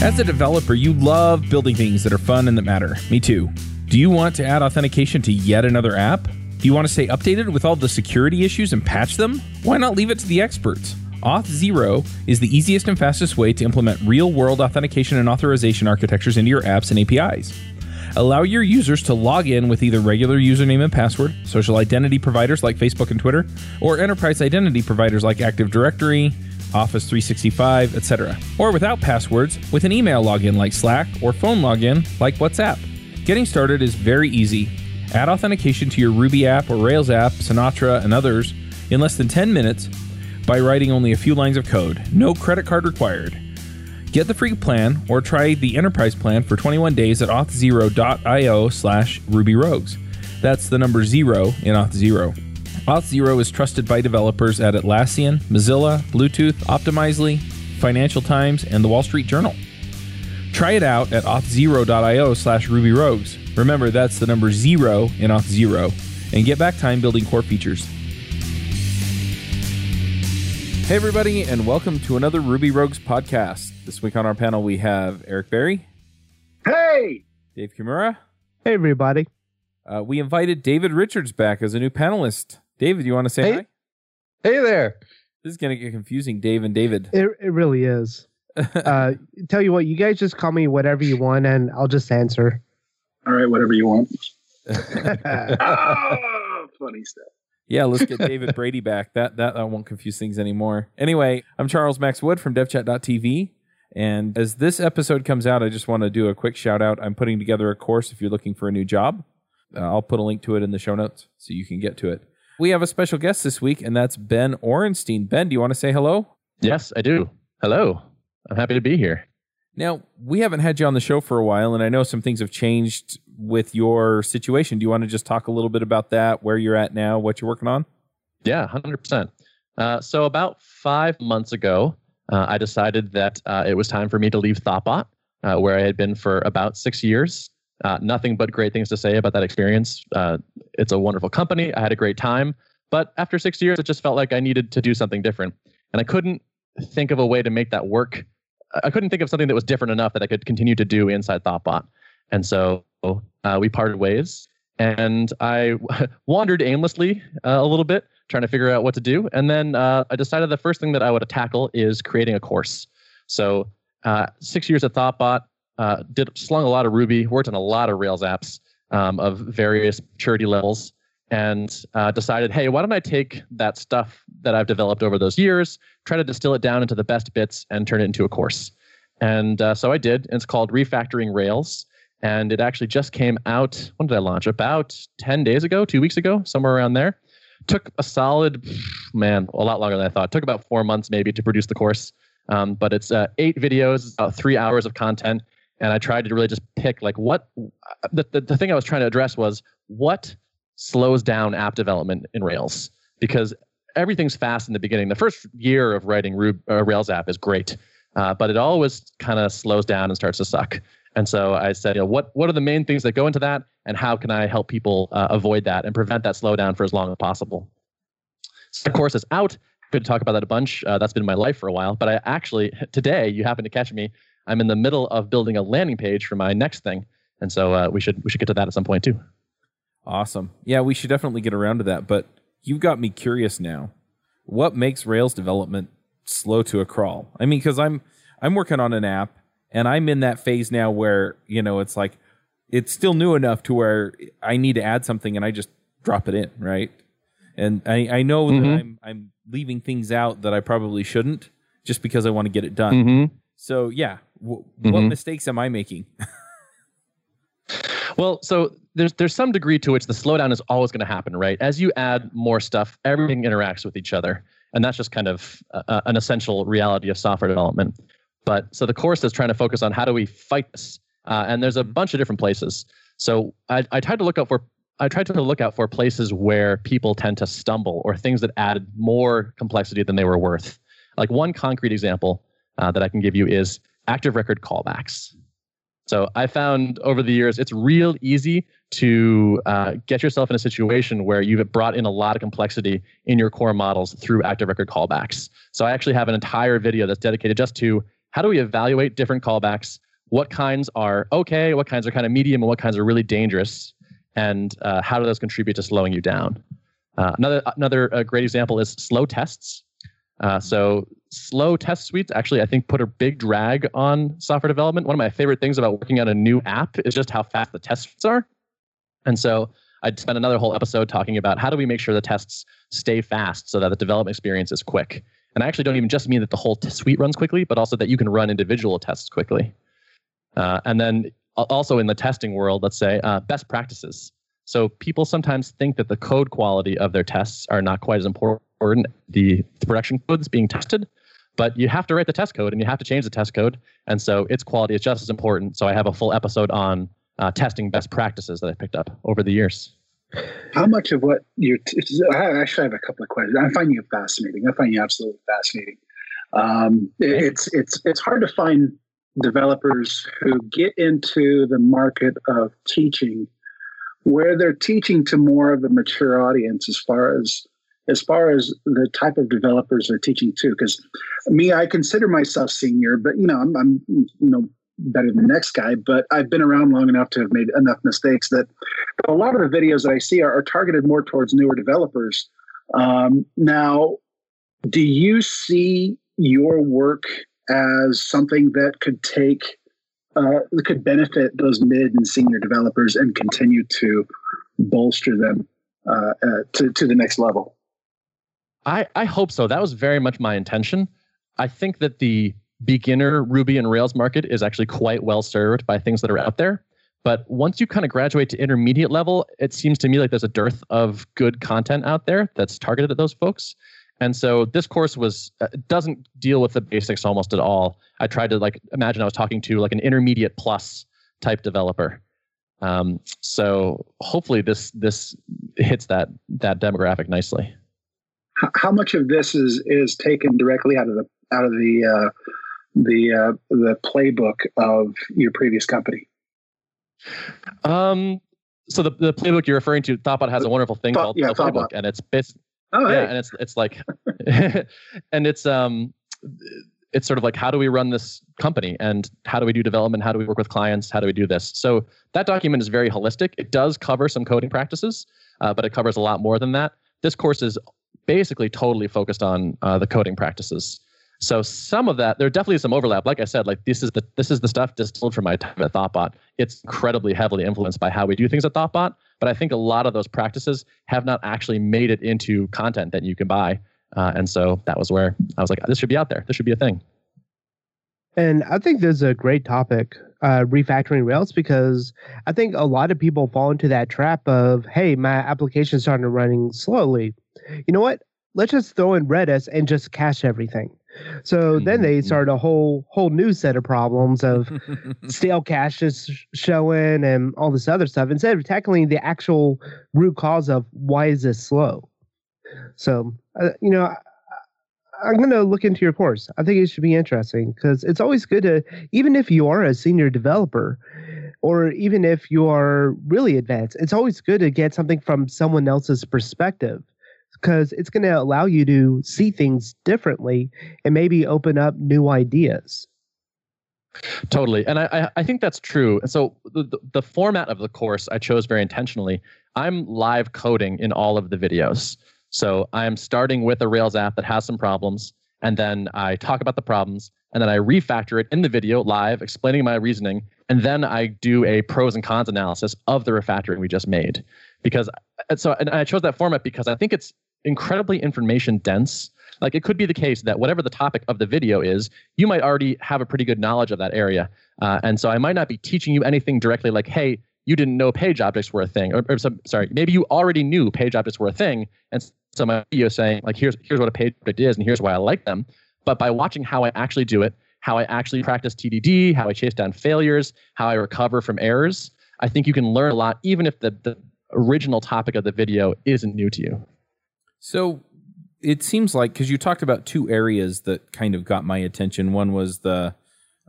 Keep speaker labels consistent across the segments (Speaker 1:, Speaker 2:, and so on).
Speaker 1: As a developer, you love building things that are fun and that matter. Me too. Do you want to add authentication to yet another app? Do you want to stay updated with all the security issues and patch them? Why not leave it to the experts? Auth0 is the easiest and fastest way to implement real world authentication and authorization architectures into your apps and APIs. Allow your users to log in with either regular username and password, social identity providers like Facebook and Twitter, or enterprise identity providers like Active Directory, Office 365, etc. Or without passwords, with an email login like Slack or phone login like WhatsApp. Getting started is very easy. Add authentication to your Ruby app or Rails app, Sinatra, and others in less than 10 minutes by writing only a few lines of code. No credit card required. Get the free plan or try the enterprise plan for 21 days at auth0.io slash rubyrogues. That's the number zero in auth0. Auth0 is trusted by developers at Atlassian, Mozilla, Bluetooth, Optimizely, Financial Times, and the Wall Street Journal. Try it out at auth0.io slash rubyrogues. Remember, that's the number zero in auth0, and get back time building core features. Hey, everybody, and welcome to another Ruby Rogues podcast. This week on our panel, we have Eric Berry,
Speaker 2: Hey!
Speaker 1: Dave Kimura.
Speaker 3: Hey, everybody.
Speaker 1: Uh, we invited David Richards back as a new panelist. David, you want to say
Speaker 2: Hey.
Speaker 1: hi?
Speaker 2: Hey there.
Speaker 1: This is going to get confusing, Dave and David.
Speaker 3: It, it really is. Uh, tell you what, you guys just call me whatever you want, and I'll just answer.
Speaker 2: All right, whatever you want. oh, funny stuff.
Speaker 1: yeah, let's get David Brady back. That, that that won't confuse things anymore. Anyway, I'm Charles Max Wood from DevChat.tv. And as this episode comes out, I just want to do a quick shout out. I'm putting together a course if you're looking for a new job. Uh, I'll put a link to it in the show notes so you can get to it. We have a special guest this week, and that's Ben Orenstein. Ben, do you want to say hello?
Speaker 4: Yes, I do. Hello. I'm happy to be here.
Speaker 1: Now, we haven't had you on the show for a while, and I know some things have changed with your situation. Do you want to just talk a little bit about that, where you're at now, what you're working on?
Speaker 4: Yeah, 100%. Uh, so, about five months ago, uh, I decided that uh, it was time for me to leave Thoughtbot, uh, where I had been for about six years. Uh, nothing but great things to say about that experience. Uh, it's a wonderful company. I had a great time. But after six years, it just felt like I needed to do something different. And I couldn't think of a way to make that work. I couldn't think of something that was different enough that I could continue to do inside Thoughtbot. And so uh, we parted ways. And I wandered aimlessly uh, a little bit, trying to figure out what to do. And then uh, I decided the first thing that I would tackle is creating a course. So six years at Thoughtbot, uh, did slung a lot of Ruby, worked on a lot of Rails apps um, of various maturity levels, and uh, decided, hey, why don't I take that stuff that I've developed over those years, try to distill it down into the best bits, and turn it into a course. And uh, so I did. And it's called Refactoring Rails. And it actually just came out. When did I launch? About 10 days ago, two weeks ago, somewhere around there. Took a solid, man, a lot longer than I thought. Took about four months maybe to produce the course. Um, but it's uh, eight videos, about three hours of content. And I tried to really just pick like what the, the, the thing I was trying to address was what slows down app development in Rails because everything's fast in the beginning. The first year of writing Rub, uh, Rails app is great, uh, but it always kind of slows down and starts to suck. And so I said, you know, what what are the main things that go into that, and how can I help people uh, avoid that and prevent that slowdown for as long as possible? So the course is out. Good to talk about that a bunch. Uh, that's been my life for a while. But I actually today you happen to catch me. I'm in the middle of building a landing page for my next thing, and so uh, we should we should get to that at some point too.
Speaker 1: Awesome. Yeah, we should definitely get around to that. But you've got me curious now. What makes Rails development slow to a crawl? I mean, because I'm I'm working on an app and I'm in that phase now where you know it's like it's still new enough to where I need to add something and I just drop it in, right? And I, I know that
Speaker 4: Mhm.
Speaker 1: I'm I'm leaving things out that I probably shouldn't just because I want to get it done.
Speaker 4: Mm-hmm.
Speaker 1: So yeah, w- what mistakes am I making?
Speaker 4: Well, so there's there's some degree to which the slowdown is always going to happen, right? As you add more stuff, everything interacts with each other, and that's just kind of uh, an essential reality of software development. But so the course is trying to focus on how do we fight this, uh, and there's a bunch of different places. So I, I tried to look out for I tried to look out for places where people tend to stumble or things that added more complexity than they were worth. Like one concrete example uh, that I can give you is active record callbacks. So I found over the years it's real easy to uh, get yourself in a situation where you've brought in a lot of complexity in your core models through active record callbacks. So I actually have an entire video that's dedicated just to how do we evaluate different callbacks? What kinds are okay? What kinds are kind of medium? And what kinds are really dangerous? And uh, how do those contribute to slowing you down? Uh, another another uh, great example is slow tests. Uh, so slow test suites actually, I think, put a big drag on software development. One of my favorite things about working on a new app is just how fast the tests are. And so I'd spend another whole episode talking about how do we make sure the tests stay fast so that the development experience is quick. And I actually don't even just mean that the whole t- suite runs quickly, but also that you can run individual tests quickly. Uh, and then also in the testing world, let's say uh, best practices. So people sometimes think that the code quality of their tests are not quite as important the, the production code that's being tested, but you have to write the test code and you have to change the test code, and so its quality is just as important. So I have a full episode on uh, testing best practices that I picked up over the years.
Speaker 2: How much of what you're t- I actually have a couple of questions. I find you fascinating. I find you absolutely fascinating. Um, it, it's it's it's hard to find developers who get into the market of teaching where they're teaching to more of a mature audience as far as as far as the type of developers they're teaching to because me i consider myself senior but you know I'm, I'm you know better than the next guy but i've been around long enough to have made enough mistakes that a lot of the videos that i see are, are targeted more towards newer developers um, now do you see your work as something that could take uh, could benefit those mid and senior developers and continue to bolster them uh, uh, to, to the next level.
Speaker 4: I, I hope so. That was very much my intention. I think that the beginner Ruby and Rails market is actually quite well served by things that are out there. But once you kind of graduate to intermediate level, it seems to me like there's a dearth of good content out there that's targeted at those folks. And so this course was uh, doesn't deal with the basics almost at all. I tried to like imagine I was talking to like an intermediate plus type developer. Um, so hopefully this this hits that that demographic nicely.
Speaker 2: How much of this is is taken directly out of the out of the uh, the uh, the playbook of your previous company?
Speaker 4: Um, so the, the playbook you're referring to, Thoughtbot has a wonderful thing
Speaker 2: Thought,
Speaker 4: called
Speaker 2: yeah,
Speaker 4: the playbook, and it's bas-
Speaker 2: Oh,
Speaker 4: yeah,
Speaker 2: hey.
Speaker 4: and it's it's like, and it's um, it's sort of like how do we run this company and how do we do development? How do we work with clients? How do we do this? So that document is very holistic. It does cover some coding practices, uh, but it covers a lot more than that. This course is basically totally focused on uh, the coding practices. So some of that, there definitely is some overlap. Like I said, like this is the this is the stuff distilled from my time at Thoughtbot. It's incredibly heavily influenced by how we do things at Thoughtbot. But I think a lot of those practices have not actually made it into content that you can buy. Uh, and so that was where I was like, this should be out there. This should be a thing.
Speaker 3: And I think this is a great topic, uh, refactoring Rails, because I think a lot of people fall into that trap of, hey, my application started running slowly. You know what? Let's just throw in Redis and just cache everything. So then they started a whole whole new set of problems of stale caches showing and all this other stuff instead of tackling the actual root cause of why is this slow. So uh, you know, I, I'm going to look into your course. I think it should be interesting because it's always good to, even if you are a senior developer, or even if you are really advanced, it's always good to get something from someone else's perspective because it's going to allow you to see things differently and maybe open up new ideas.
Speaker 4: Totally, and I I, think that's true. And so the, the format of the course I chose very intentionally. I'm live coding in all of the videos. So I'm starting with a Rails app that has some problems, and then I talk about the problems, and then I refactor it in the video live, explaining my reasoning, and then I do a pros and cons analysis of the refactoring we just made. Because and so and I chose that format because I think it's incredibly information dense. Like it could be the case that whatever the topic of the video is, you might already have a pretty good knowledge of that area. Uh, and so I might not be teaching you anything directly like, hey, you didn't know page objects were a thing. Or, or some, sorry, maybe you already knew page objects were a thing. And so my video is saying, like, here's, here's what a page object is and here's why I like them. But by watching how I actually do it, how I actually practice TDD, how I chase down failures, how I recover from errors, I think you can learn a lot, even if the, the original topic of the video isn't new to you.
Speaker 1: So it seems like because you talked about two areas that kind of got my attention. One was the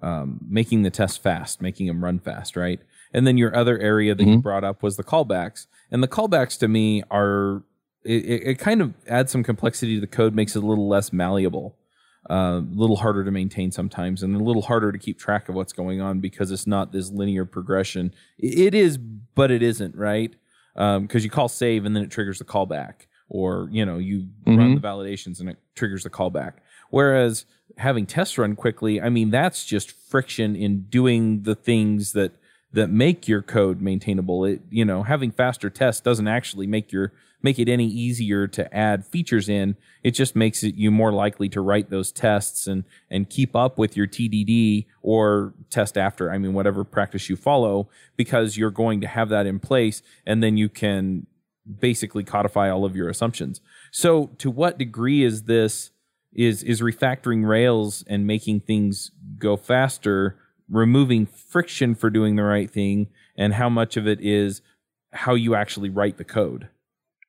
Speaker 1: um, making the test fast, making them run fast, right? And then your other area that you
Speaker 4: Mhm.
Speaker 1: brought up was the callbacks. And the callbacks to me are it, it, kind of adds some complexity to the code, makes it a little less malleable. uh, a little harder to maintain sometimes and a little harder to keep track of what's going on because it's not this linear progression. It is, but it isn't, right? Because um, you call save and then it triggers the callback, or you know you mm-hmm. run the validations and it triggers the callback. Whereas having tests run quickly, I mean that's just friction in doing the things that that make your code maintainable. It you know having faster tests doesn't actually make your make it any easier to add features in. It just makes it you more likely to write those tests and and keep up with your TDD or test after. I mean whatever practice you follow because you're going to have that in place and then you can basically codify all of your assumptions. So to what degree is this is is refactoring Rails and making things go faster removing friction for doing the right thing and how much of it is how you actually write the code.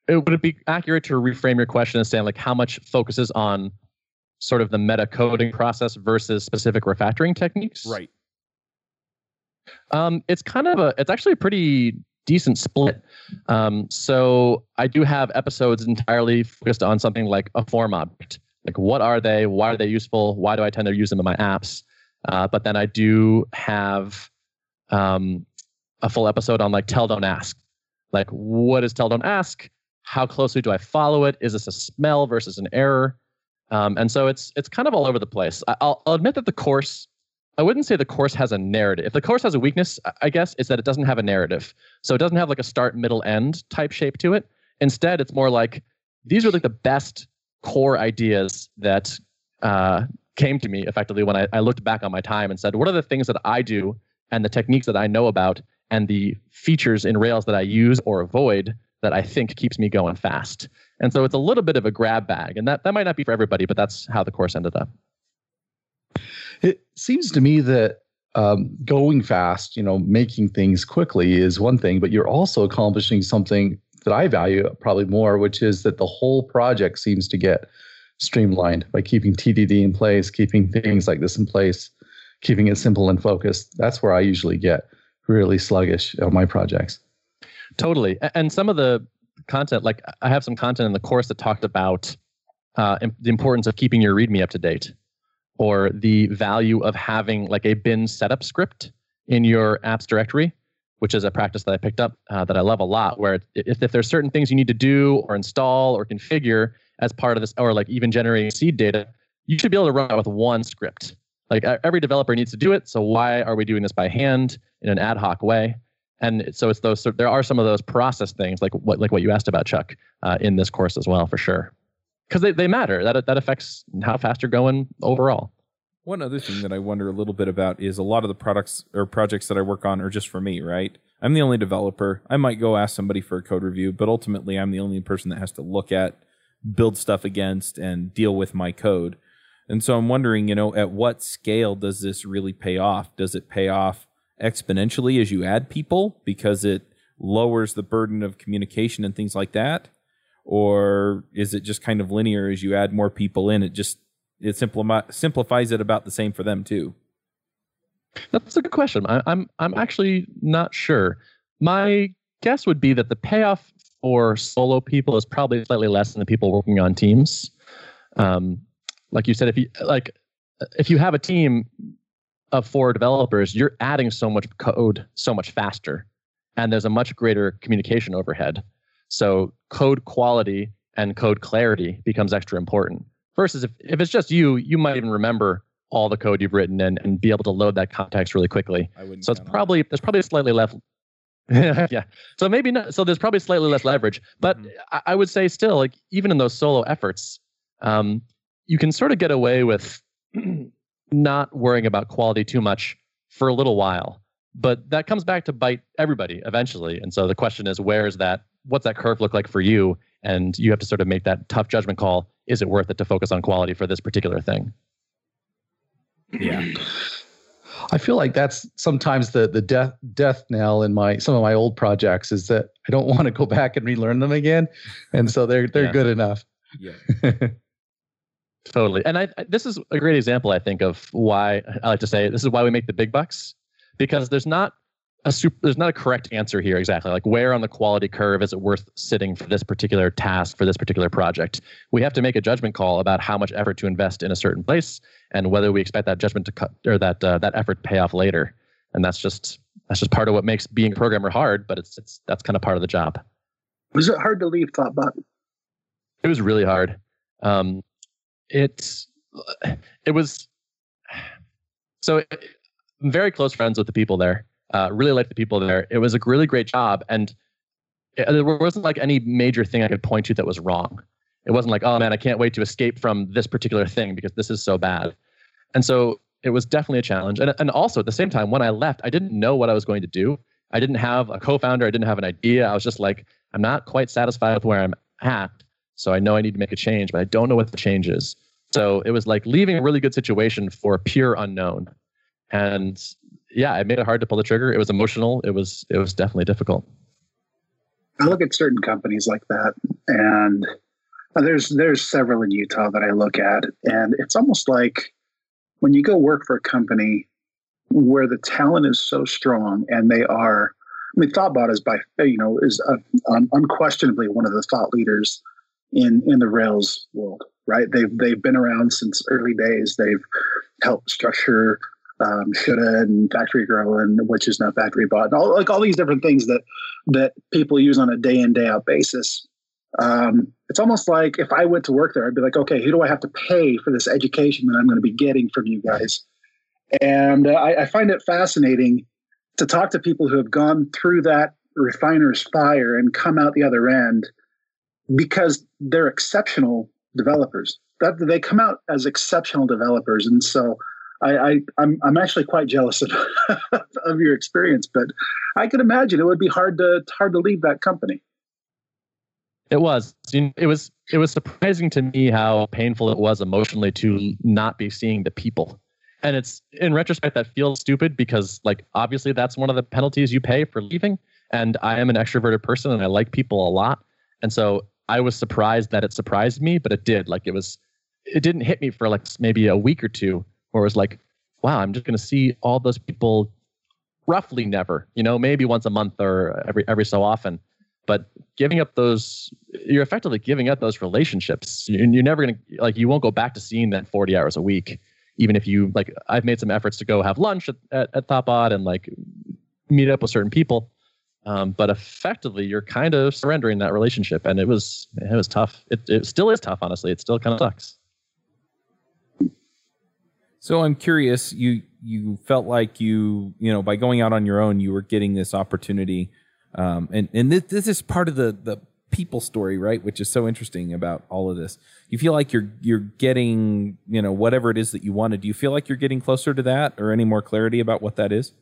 Speaker 4: It, would it be accurate to reframe your question and say like how much focuses on sort of the meta coding process versus specific refactoring techniques?
Speaker 1: Right.
Speaker 4: Um, it's kind of a it's actually a pretty decent split. Um, so I do have episodes entirely focused on something like a form object. Like what are they? Why are they useful? Why do I tend to use them in my apps? Uh, but then I do have um, a full episode on like tell don't ask. Like what is tell don't ask? How closely do I follow it? Is this a smell versus an error? Um, and so it's it's kind of all over the place. I'll, I'll admit that the course, I wouldn't say the course has a narrative. If the course has a weakness, I guess, is that it doesn't have a narrative. So it doesn't have like a start, middle, end type shape to it. Instead, it's more like these are like the best core ideas that uh, came to me effectively when I, I looked back on my time and said, what are the things that I do and the techniques that I know about and the features in Rails that I use or avoid that I think keeps me going fast. And so it's a little bit of a grab bag, and that, that might not be for everybody, but that's how the course ended up.
Speaker 5: It seems to me that um, going fast, you know, making things quickly is one thing, but you're also accomplishing something that I value probably more, which is that the whole project seems to get streamlined by keeping TDD in place, keeping things like this in place, keeping it simple and focused. That's where I usually get really sluggish on my projects.
Speaker 4: Totally. And some of the content, like I have some content in the course that talked about uh, the importance of keeping your README up to date or the value of having like a bin setup script in your apps directory, which is a practice that I picked up uh, that I love a lot, where if, if there's certain things you need to do or install or configure, as part of this, or like even generating seed data, you should be able to run it with one script. Like every developer needs to do it. So why are we doing this by hand in an ad hoc way? And so it's those. So there are some of those process things, like what like what you asked about, Chuck, uh, in this course as well, for sure, because they, they matter. That that affects how fast you're going overall.
Speaker 1: One other thing that I wonder a little bit about is a lot of the products or projects that I work on are just for me, right? I'm the only developer. I might go ask somebody for a code review, but ultimately I'm the only person that has to look at build stuff against and deal with my code. And so I'm wondering, you know, at what scale does this really pay off? Does it pay off exponentially as you add people because it lowers the burden of communication and things like that? Or is it just kind of linear as you add more people in? It just it simplify, simplifies it about the same for them too.
Speaker 4: That's a good question. I, I'm I'm actually not sure. My guess would be that the payoff for solo people is probably slightly less than the people working on teams. Um, like you said, if you like, if you have a team of four developers, you're adding so much code so much faster, and there's a much greater communication overhead. So code quality and code clarity becomes extra important. Versus if, if it's just you, you might even remember all the code you've written and, and be able to load that context really quickly. So it's probably there's probably slightly less yeah. So maybe not. So there's probably slightly less leverage, but mm-hmm. I, I, would say still, like even in those solo efforts, um, you can sort of get away with not worrying about quality too much for a little while. But that comes back to bite everybody eventually. And so the question is, where is that? What's that curve look like for you? And you have to sort of make that tough judgment call. Is it worth it to focus on quality for this particular thing?
Speaker 1: Yeah.
Speaker 5: I feel like that's sometimes the the death death knell in my some of my old projects is that I don't want to go back and relearn them again, and so they're they're yeah. good enough.
Speaker 1: Yeah.
Speaker 4: totally, and I, I, this is a great example I think of why I like to say this is why we make the big bucks because there's not a super, there's not a correct answer here exactly. Like where on the quality curve is it worth sitting for this particular task for this particular project? We have to make a judgment call about how much effort to invest in a certain place and whether we expect that judgment to cut or that uh, that effort to pay off later. And that's just that's just part of what makes being a programmer hard. But it's it's that's kind of part of the job.
Speaker 2: Was it hard to leave Thoughtbot?
Speaker 4: It was really hard. Um, it it was so I'm very close friends with the people there. Uh, really liked the people there. It was a really great job, and it, there wasn't like any major thing I could point to that was wrong. It wasn't like, oh man, I can't wait to escape from this particular thing because this is so bad. And so it was definitely a challenge. And, and also at the same time, when I left, I didn't know what I was going to do. I didn't have a co-founder. I didn't have an idea. I was just like, I'm not quite satisfied with where I'm at. So I know I need to make a change, but I don't know what the change is. So it was like leaving a really good situation for pure unknown. And yeah, it made it hard to pull the trigger. It was emotional. It was it was definitely difficult.
Speaker 2: I look at certain companies like that, and there's there's several in Utah that I look at, and it's almost like when you go work for a company where the talent is so strong and they are. I mean, Thoughtbot is by you know is a, un, unquestionably one of the thought leaders in in the Rails world, right? They've they've been around since early days. They've helped structure um, shoulda and factory girl and which is not factory bot and all like all these different things that that people use on a day in day out basis. Um, it's almost like if i went to work there i'd be like okay who do i have to pay for this education that i'm going to be getting from you guys? And uh, I, I find it fascinating to talk to people who have gone through that refiner's fire and come out the other end because they're exceptional developers. That they come out as exceptional developers and so I, I am I'm, I'm actually quite jealous of, of your experience, but I can imagine it would be hard to hard to leave that company.
Speaker 4: It was. It was. It was surprising to me how painful it was emotionally to not be seeing the people. And it's in retrospect that feels stupid because, like, obviously that's one of the penalties you pay for leaving. And I am an extroverted person and I like people a lot. And so I was surprised that it surprised me, but it did. Like, it was. It didn't hit me for like maybe a week or two where it was like, wow, I'm just going to see all those people roughly never, you know, maybe once a month or every every so often. But giving up those, you're effectively giving up those relationships. You're, never going to like, you won't go back to seeing that 40 hours a week, even if you like. I've made some efforts to go have lunch at at, at and like meet up with certain people. Um, but effectively, you're kind of surrendering that relationship, and it was it was tough. It it still is tough, honestly. It still kind of sucks.
Speaker 1: So I'm curious. You you felt like you you know by going out on your own, you were getting this opportunity, um, and and this, this is part of the the people story, right? Which is so interesting about all of this. You feel like you're you're getting you know whatever it is that you wanted. Do you feel like you're getting closer to that, or any more clarity about what that is?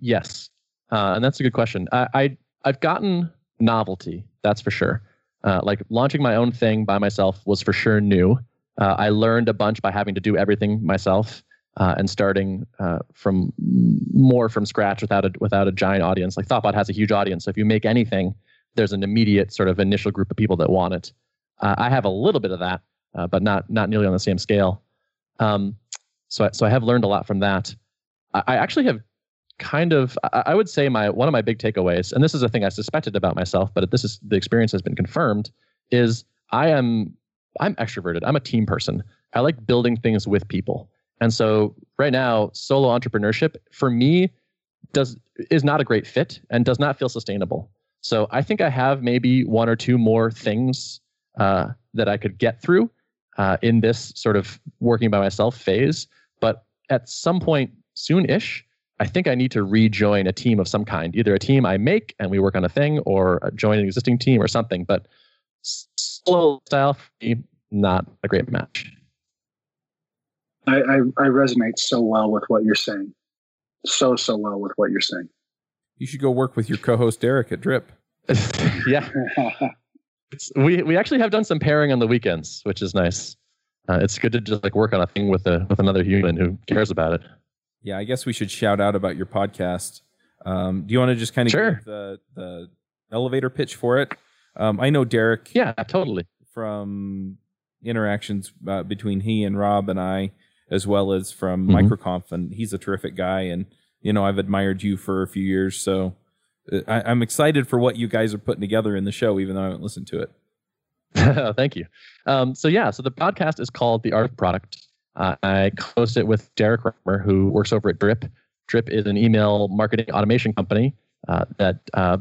Speaker 4: Yes, uh, and that's a good question. I, I I've gotten novelty, that's for sure. Uh, like launching my own thing by myself was for sure new. Uh, I learned a bunch by having to do everything myself uh, and starting uh, from more from scratch without a without a giant audience. Like Thoughtbot has a huge audience, so if you make anything, there's an immediate sort of initial group of people that want it. Uh, I have a little bit of that, uh, but not not nearly on the same scale. Um, so I, so I have learned a lot from that. I, I actually have kind of I, I would say my one of my big takeaways, and this is a thing I suspected about myself, but this is the experience has been confirmed, is I am I'm extroverted. I'm a team person. I like building things with people. And so right now, solo entrepreneurship for me does is not a great fit and does not feel sustainable. So I think I have maybe one or two more things uh, that I could get through uh, in this sort of working by myself phase. But at some point soon-ish, I think I need to rejoin a team of some kind, either a team I make and we work on a thing, or join an existing team or something. But solo style for not a great match.
Speaker 2: I, I, I resonate so well with what you're saying. So, so well with what you're saying.
Speaker 1: You should go work with your co-host Derek at Drip.
Speaker 4: yeah. It's, we we actually have done some pairing on the weekends, which is nice. Uh, it's good to just like work on a thing with a with another human who cares about it.
Speaker 1: Yeah, I guess we should shout out about your podcast. Um, do you want to just kind of
Speaker 4: sure.
Speaker 1: give the the elevator pitch for it? Um, I know Derek.
Speaker 4: Yeah, totally.
Speaker 1: From interactions uh, between he and Rob and I, as well as from mm-hmm. MicroConf, and he's a terrific guy. And you know I've admired you for a few years, so uh, I, am excited for what you guys are putting together in the show, even though I haven't listened to it.
Speaker 4: Thank you. Um, so yeah, so the podcast is called The Art of Product. Uh, I host it with Derek Reimer, who works over at Drip. Drip is an email marketing automation company uh, that uh,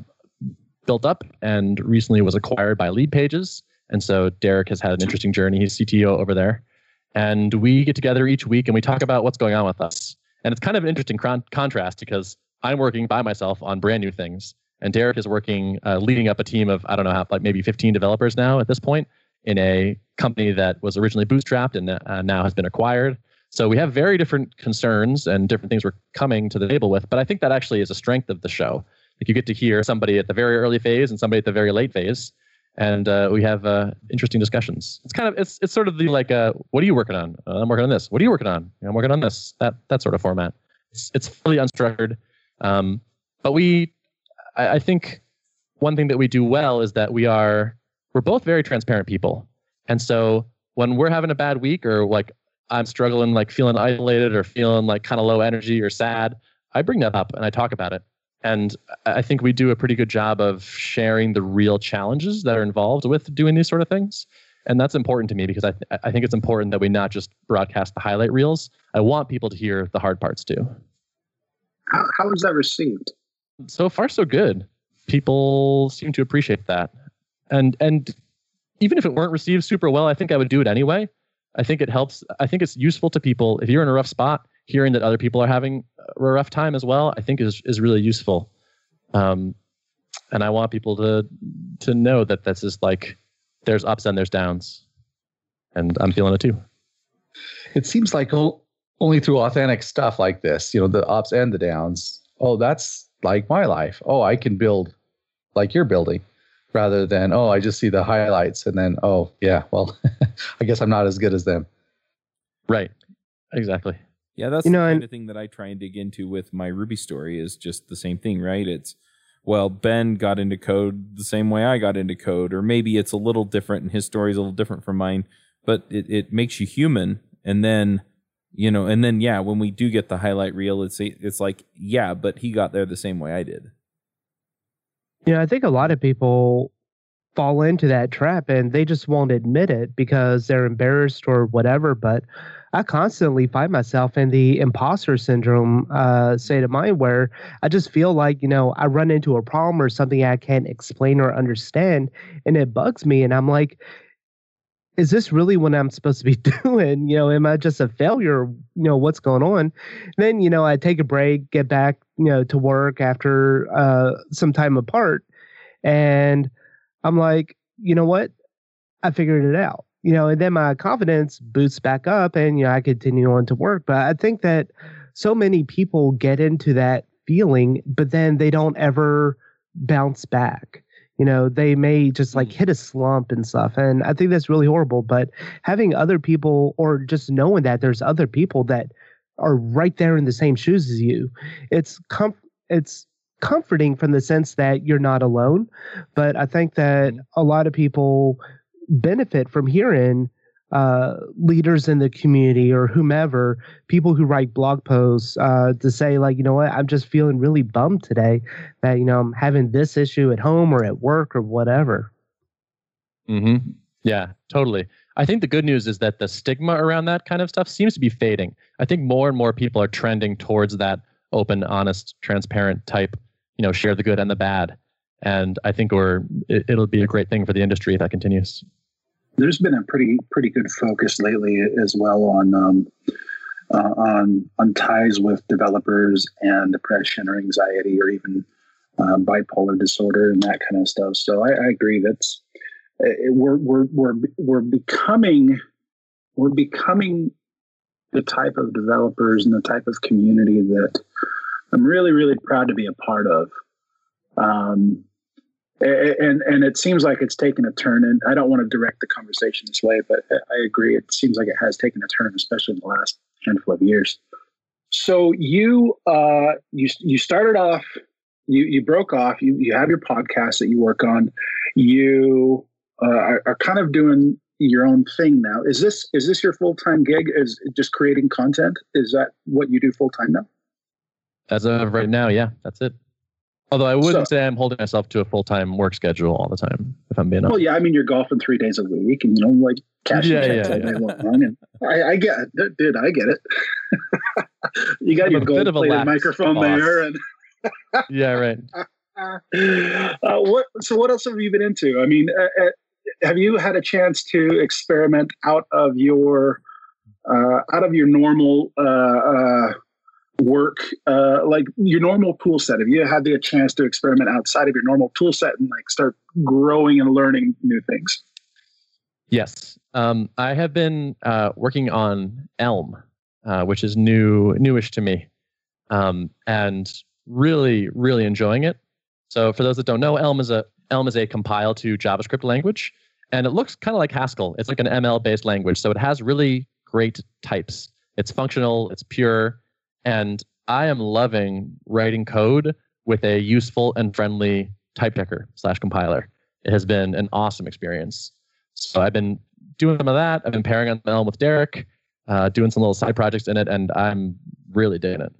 Speaker 4: built up and recently was acquired by Leadpages. And so Derek has had an interesting journey. He's CTO over there. And we get together each week and we talk about what's going on with us. And it's kind of an interesting con- contrast because I'm working by myself on brand new things. And Derek is working, uh, leading up a team of, I don't know, how, like maybe 15 developers now at this point in a company that was originally bootstrapped and uh, now has been acquired. So we have very different concerns and different things we're coming to the table with. But I think that actually is a strength of the show. Like you get to hear somebody at the very early phase and somebody at the very late phase, and uh, we have uh, interesting discussions. It's kind of it's it's sort of the like, uh, what are you working on? Uh, I'm working on this. What are you working on? I'm working on this. That that sort of format. It's it's fairly unstructured, um, but we, I, I think, one thing that we do well is that we are we're both very transparent people, and so when we're having a bad week or like I'm struggling, like feeling isolated or feeling like kind of low energy or sad, I bring that up and I talk about it. And I think we do a pretty good job of sharing the real challenges that are involved with doing these sort of things. And that's important to me because I, th- I think it's important that we not just broadcast the highlight reels. I want people to hear the hard parts too.
Speaker 2: How, how was that received?
Speaker 4: So far, so good. People seem to appreciate that. And, and even if it weren't received super well, I think I would do it anyway. I think it helps. I think it's useful to people if you're in a rough spot hearing that other people are having a rough time as well, I think is is really useful. Um, and I want people to to know that this is like there's ups and there's downs, and I'm feeling it too.
Speaker 5: It seems like only through authentic stuff like this, you know, the ups and the downs. Oh, that's like my life. Oh, I can build like you're building rather than oh i just see the highlights and then oh yeah well i guess i'm not as good as them
Speaker 4: right exactly
Speaker 1: yeah, that's you know, the kind and, of thing that I try and dig into with my Ruby story is just the same thing, right? It's well, Ben got into code the same way I got into code, or maybe it's a little different and his story is a little different from mine, but it, it makes you human. And then, you know, and then yeah, when we do get the highlight reel, it's it's like, yeah, but he got there the same way I did.
Speaker 3: Yeah, I think a lot of people fall into that trap and they just won't admit it because they're embarrassed or whatever. But I constantly find myself in the imposter syndrome uh, state of mind where I just feel like, you know, I run into a problem or something I can't explain or understand and it bugs me. And I'm like, is this really what I'm supposed to be doing? You know, am I just a failure? You know, what's going on? Then, you know, I take a break, get back, you know, to work after uh, some time apart. And I'm like, you know what? I figured it out you know, and then my confidence boosts back up and, you know, I continue on to work. But I think that so many people get into that feeling, but then they don't ever bounce back. You know, they may just like mm. hit a slump and stuff. And I think that's really horrible. But having other people or just knowing that there's other people that are right there in the same shoes as you, it's com- it's comforting from the sense that you're not alone. But I think that mm. a lot of people benefit from hearing uh, leaders in the community or whomever, people who write blog posts, uh, to say like, you know what, I'm just feeling really bummed today that you know I'm having this issue at home or at work or whatever.
Speaker 4: Hmm. Yeah. Totally. I think the good news is that the stigma around that kind of stuff seems to be fading. I think more and more people are trending towards that open, honest, transparent type. You know, share the good and the bad and I think we're it, it'll be a great thing for the industry if that continues.
Speaker 2: There's been a pretty pretty good focus lately as well on um, uh, on on ties with developers and depression or anxiety or even uh, bipolar disorder and that kind of stuff. So I, I agree that's it, we're we're we're we're becoming we're becoming the type of developers and the type of community that I'm really really proud to be a part of. Um, and and it seems like it's taken a turn and i don't want to direct the conversation this way but i agree it seems like it has taken a turn especially in the last handful of years. So you uh you you started off you you broke off you you have your podcast that you work on. You uh, are, are kind of doing your own thing now. Is this is this your full-time gig is just creating content? Is that what you do full-time now?
Speaker 4: As of right now, yeah, that's it. Although I wouldn't
Speaker 2: So-
Speaker 4: say I'm holding myself to a full time work schedule all the time, if I'm being honest.
Speaker 2: Well, yeah, I mean, you're golfing three days a week, and you know, like cashing
Speaker 4: Yeah,
Speaker 2: checks
Speaker 4: yeah,
Speaker 2: all day
Speaker 4: yeah.
Speaker 2: long. And I, I get it, dude. I get it. you got
Speaker 4: I'm
Speaker 2: your
Speaker 4: a bit
Speaker 2: gold-plated microphone
Speaker 4: boss.
Speaker 2: there, and
Speaker 4: yeah, right.
Speaker 2: uh, what? So, what else have you been into? I mean, uh, uh, have you had a chance to experiment out of your uh, out of your normal uh, uh, work, uh, like your normal tool set? Have you had the chance to experiment outside of your normal tool set and like start growing and learning new things?
Speaker 4: Yes, um, I have been uh, working on Elm, uh, which is new, newish to me, um, and really, really enjoying it. So, for those that don't know, Elm is a Elm is a compile to JavaScript language, and it looks kind of like Haskell. It's like an ML-based language, so it has really great types. It's functional, it's pure, and I am loving writing code with a useful and friendly type checker slash compiler. It has been an awesome experience. So I've been doing some of that. I've been pairing on Elm with Derek, uh, doing some little side projects in it, and I'm really digging it.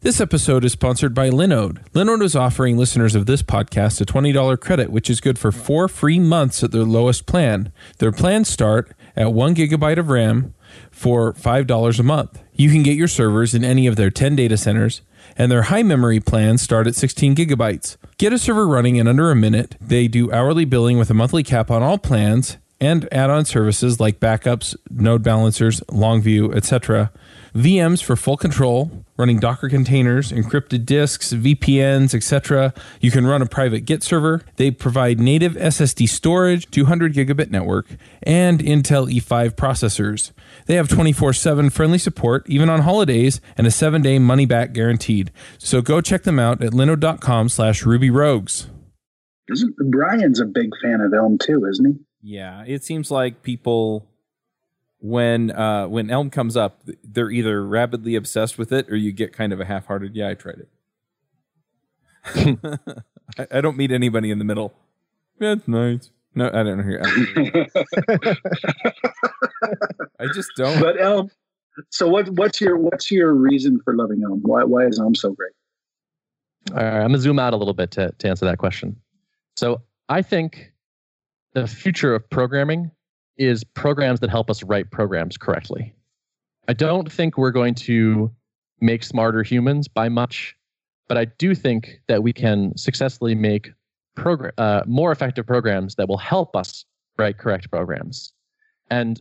Speaker 1: This episode is sponsored by Linode. Linode is offering listeners of this podcast a $20 credit, which is good for four free months at their lowest plan. Their plans start at one gigabyte of RAM for $5 a month. You can get your servers in any of their 10 data centers, and their high memory plans start at 16 gigabytes. Get a server running in under a minute. They do hourly billing with a monthly cap on all plans and add-on services like backups, node balancers, Longview, etc. VMs for full control, running Docker containers, encrypted disks, VPNs, etc. You can run a private Git server. They provide native SSD storage, 200 gigabit network, and Intel E5 processors. They have 24/7 friendly support even on holidays and a 7-day money back guaranteed. So go check them out at linode.com/rubyrogues.
Speaker 2: Isn't Brian's a big fan of Elm too, isn't he?
Speaker 6: Yeah, it seems like people when uh when Elm comes up, they're either rabidly obsessed with it or you get kind of a half-hearted, yeah, I tried it. I, I don't meet anybody in the middle. Yeah, it's nice. No, I don't hear. I just don't.
Speaker 2: but Elm. So what? What's your What's your reason for loving Elm? Why Why is Elm so great?
Speaker 4: All right, I'm gonna zoom out a little bit to, to answer that question. So I think the future of programming is programs that help us write programs correctly. I don't think we're going to make smarter humans by much, but I do think that we can successfully make uh, more effective programs that will help us write correct programs. And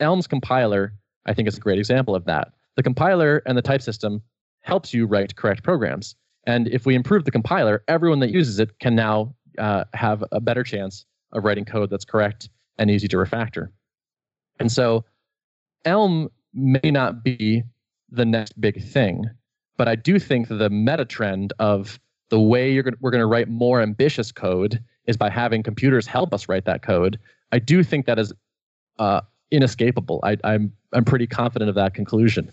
Speaker 4: Elm's compiler, I think, is a great example of that. The compiler and the type system helps you write correct programs. And if we improve the compiler, everyone that uses it can now uh, have a better chance of writing code that's correct and easy to refactor. And so Elm may not be the next big thing, but I do think that the meta trend of the way you're we're going to write more ambitious code is by having computers help us write that code. I do think that is uh, inescapable. I, I'm I'm pretty confident of that conclusion.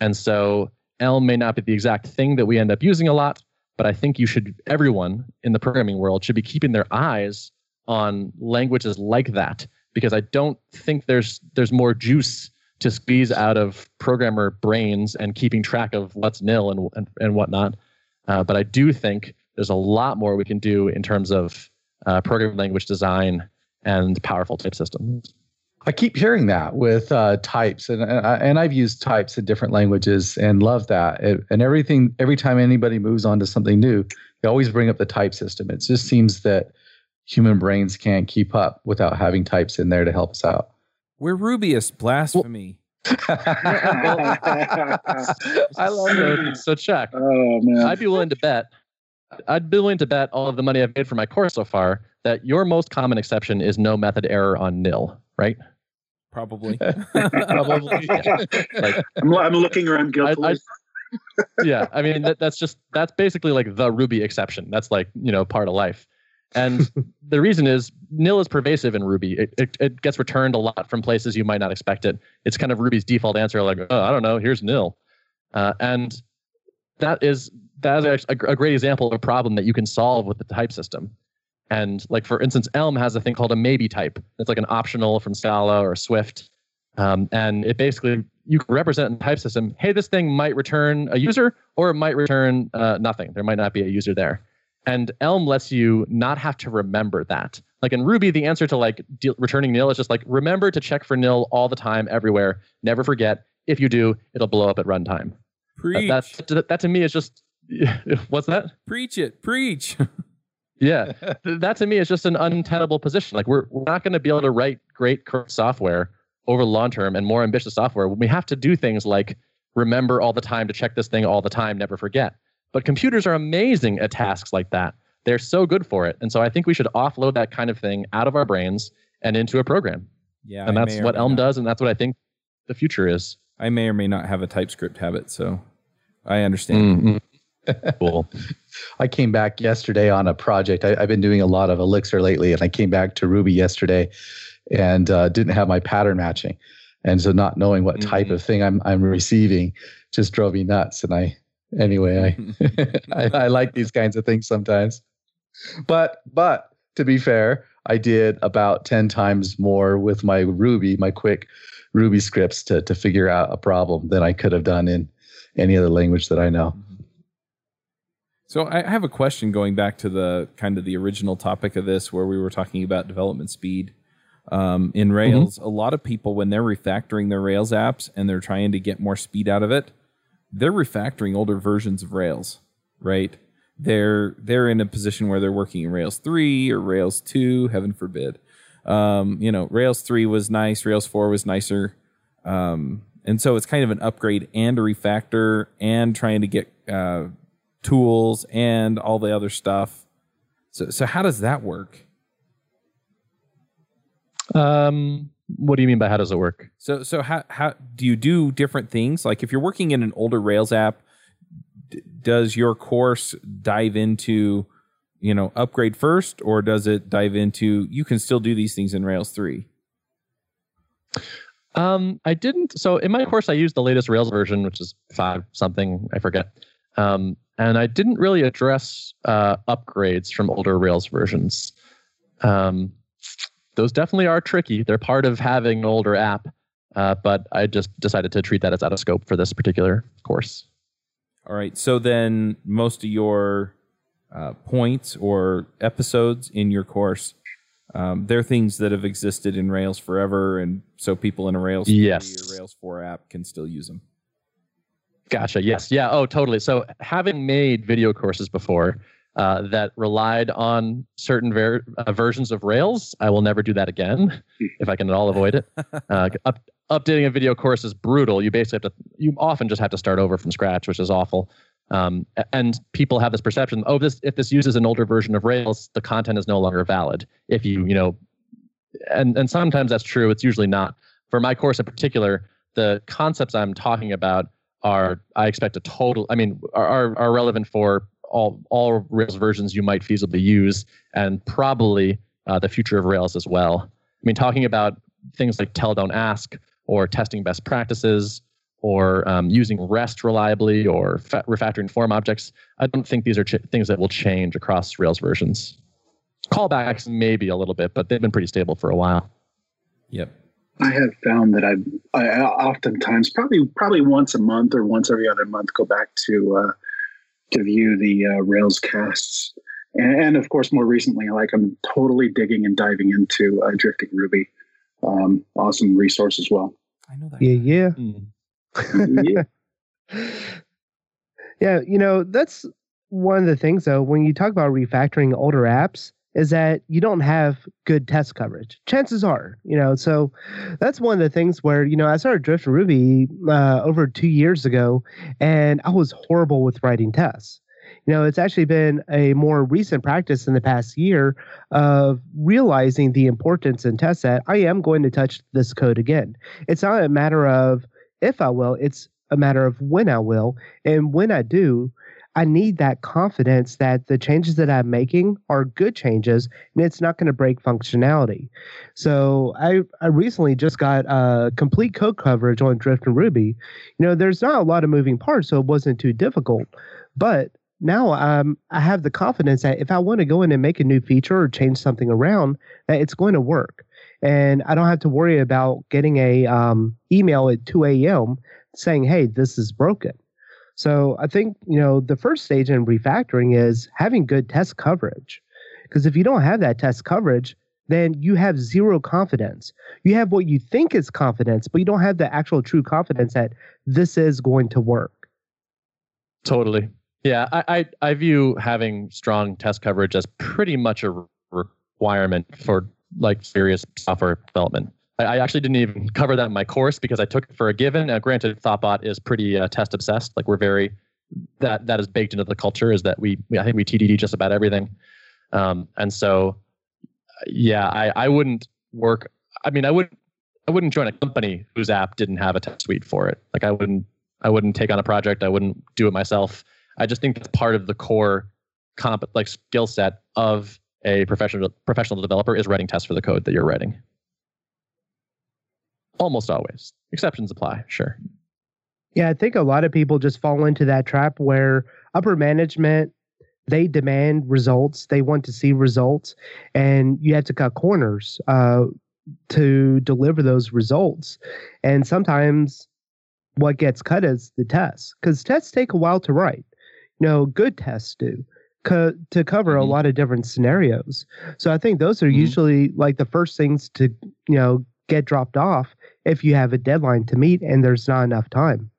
Speaker 4: And so Elm may not be the exact thing that we end up using a lot, but I think you should everyone in the programming world should be keeping their eyes on languages like that because I don't think there's there's more juice to squeeze out of programmer brains and keeping track of what's nil and and, and whatnot. Uh, but I do think there's a lot more we can do in terms of uh, programming language design and powerful type systems.
Speaker 5: I keep hearing that with uh, types, and and I've used types in different languages and love that. It, and everything, every time anybody moves on to something new, they always bring up the type system. It just seems that human brains can't keep up without having types in there to help us out.
Speaker 6: We're Rubyist blasphemy.
Speaker 5: I love
Speaker 4: So, so check.
Speaker 2: Oh man.
Speaker 4: I'd be willing to bet. I'd be willing to bet all of the money I've made for my course so far that your most common exception is no method error on nil, right?
Speaker 6: Probably.
Speaker 4: Probably. yeah. Like,
Speaker 2: I'm, I'm looking around guiltily.
Speaker 4: yeah. I mean, that, that's just that's basically like the Ruby exception. That's like you know part of life. And the reason is nil is pervasive in Ruby. It, it it gets returned a lot from places you might not expect it. It's kind of Ruby's default answer, like oh I don't know, here's nil, uh, and that is that is a, a great example of a problem that you can solve with the type system. And like for instance, Elm has a thing called a maybe type. It's like an optional from Scala or Swift. Um, and it basically you can represent in the type system, hey, this thing might return a user or it might return uh, nothing. There might not be a user there. And Elm lets you not have to remember that. Like in Ruby, the answer to like de- returning nil is just like remember to check for nil all the time, everywhere. Never forget. If you do, it'll blow up at runtime.
Speaker 1: Preach.
Speaker 4: that's that to me is just what's that?
Speaker 1: preach it. Preach.
Speaker 4: Yeah, that to me is just an untenable position. Like we're we're not going to be able to write great current software over long term and more ambitious software when we have to do things like remember all the time to check this thing all the time, never forget. But computers are amazing at tasks like that. They're so good for it, and so I think we should offload that kind of thing out of our brains and into a program.
Speaker 1: yeah.
Speaker 4: and
Speaker 1: I
Speaker 4: that's what Elm
Speaker 1: not-
Speaker 4: does, and that's what I think the future is.
Speaker 1: I may or may not have a TypeScript habit, so I understand.
Speaker 4: Mm, mm. cool.
Speaker 5: I came back yesterday on a project. I, I've been doing a lot of Elixir lately, and I came back to Ruby yesterday and uh, didn't have my pattern matching, and so not knowing what type
Speaker 4: Mhm.
Speaker 5: of thing I'm I'm receiving just drove me nuts. And I anyway, I, I I like these kinds of things sometimes, but but to be fair, I did about ten times more with my Ruby, my quick Ruby scripts to to figure out a problem than I could have done in any other language that I know.
Speaker 1: So I I have a question going back to the kind of the original topic of this, where we were talking about development speed um, in Rails. A lot of people, when they're refactoring their Rails apps and they're trying to get more speed out of it, they're refactoring older versions of Rails, right? They're they're in a position where they're working in Rails three or Rails two, heaven forbid. Um, you know, Rails three was nice, Rails four was nicer, um, and so it's kind of an upgrade and a refactor and trying to get uh, tools and all the other stuff. So, so how does that work?
Speaker 4: Um, what do you mean by how does it work?
Speaker 1: So, so how how do you do different things? Like if you're working in an older Rails app, d- does your course dive into, you know, upgrade first, or does it dive into you can still do these things in Rails three?
Speaker 4: Um, I didn't. So in my course, I used the latest Rails version, which is five something. I forget. Um, and I didn't really address uh, upgrades from older Rails versions. Um, those definitely are tricky. They're part of having an older app, uh, but I just decided to treat that as out of scope for this particular course.
Speaker 1: All right. So then most of your uh, points or episodes in your course, um, they're things that have existed in Rails forever, and so people in a Rails 3
Speaker 4: Yes.
Speaker 1: or Rails four app can still use them.
Speaker 4: Gotcha. Yes. Yeah. Oh, totally. So having made video courses before uh, that relied on certain ver- uh, versions of Rails, I will never do that again if I can at all avoid it. Uh, up- updating a video course is brutal. You basically have to. You often just have to start over from scratch, which is awful. Um, and people have this perception: oh, this if this uses an older version of Rails, the content is no longer valid. If you you know, and and sometimes that's true. It's usually not. For my course in particular, the concepts I'm talking about are I expect a total. I mean, are are, are relevant for all all Rails versions you might feasibly use, and probably uh, the future of Rails as well. I mean, talking about things like tell don't ask, or testing best practices, or um, using REST reliably, or fa- refactoring form objects. I don't think these are ch- things that will change across Rails versions. Callbacks maybe a little bit, but they've been pretty stable for a while.
Speaker 1: Yep.
Speaker 2: I have found that I've, I I oftentimes, probably probably once a month or once every other month, go back to uh, to view the uh, RailsCasts, and, and of course, more recently, like I'm totally digging and diving into uh, Drifting Ruby. Um, awesome resource as well.
Speaker 1: I know that.
Speaker 3: Yeah, yeah.
Speaker 2: yeah.
Speaker 3: Yeah, you know, that's one of the things though, when you talk about refactoring older apps, is that you don't have good test coverage. Chances are, you know, so that's one of the things where, you know, I started Drift Ruby uh, over two years ago and I was horrible with writing tests. You know, it's actually been a more recent practice in the past year of realizing the importance in tests that I am going to touch this code again. It's not a matter of if I will, it's a matter of when I will. And when I do, I need that confidence that the changes that I'm making are good changes and it's not going to break functionality. So I, I recently just got uh, complete code coverage on Drifting Ruby. You know, there's not a lot of moving parts, so it wasn't too difficult. But now um, I have the confidence that if I want to go in and make a new feature or change something around, that it's going to work. and I don't have to worry about getting a um, email at 2 a.m. saying, "Hey, this is broken." So I think you know the first stage in refactoring is having good test coverage, because if you don't have that test coverage, then you have zero confidence. You have what you think is confidence, but you don't have the actual true confidence that this is going to work.
Speaker 4: Totally. Yeah, I, I, I view having strong test coverage as pretty much a requirement for like serious software development. I, actually didn't even cover that in my course because I took it for a given. Uh, granted, Thoughtbot is pretty uh, test obsessed. Like we're very that that is baked into the culture. Is that we, we I think we TDD just about everything, um, and so yeah, I I wouldn't work. I mean, I would I wouldn't join a company whose app didn't have a test suite for it. Like I wouldn't I wouldn't take on a project. I wouldn't do it myself. I just think that's part of the core comp like skill set of a professional professional developer is writing tests for the code that you're writing. Almost always. Exceptions apply, sure.
Speaker 3: Yeah, I think a lot of people just fall into that trap where upper management they demand results. They want to see results, and you have to cut corners uh, to deliver those results. And sometimes what gets cut is the tests because tests take a while to write. You know, good tests do co- to cover mm-hmm. a lot of different scenarios. So I think those are mm-hmm. usually like the first things to you know get dropped off if you have a deadline to meet and there's not enough time.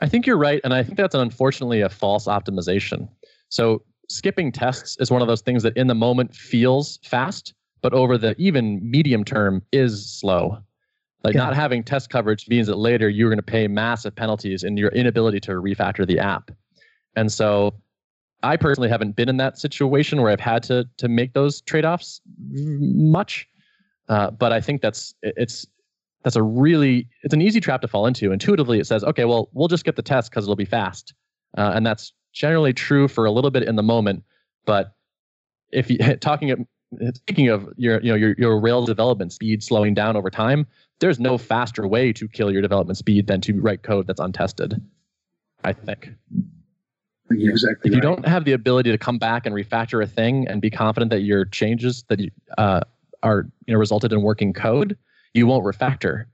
Speaker 4: I think you're right, and I think that's unfortunately a false optimization. So skipping tests is one of those things that in the moment feels fast, but over the even medium term is slow. Like yeah. not having test coverage means that later you're going to pay massive penalties in your inability to refactor the app. And so I personally haven't been in that situation where I've had to to make those trade-offs much. Uh, but I think that's it's that's a really it's an easy trap to fall into. Intuitively, it says, okay, well, we'll just get the test because it'll be fast, uh, and that's generally true for a little bit in the moment. But if you talking speaking of your you know your your Rails development speed slowing down over time, there's no faster way to kill your development speed than to write code that's untested. I think.
Speaker 2: exactly
Speaker 4: if you don't have the ability to come back and refactor a thing and be confident that your changes that you, uh, are you know resulted in working code, you won't refactor,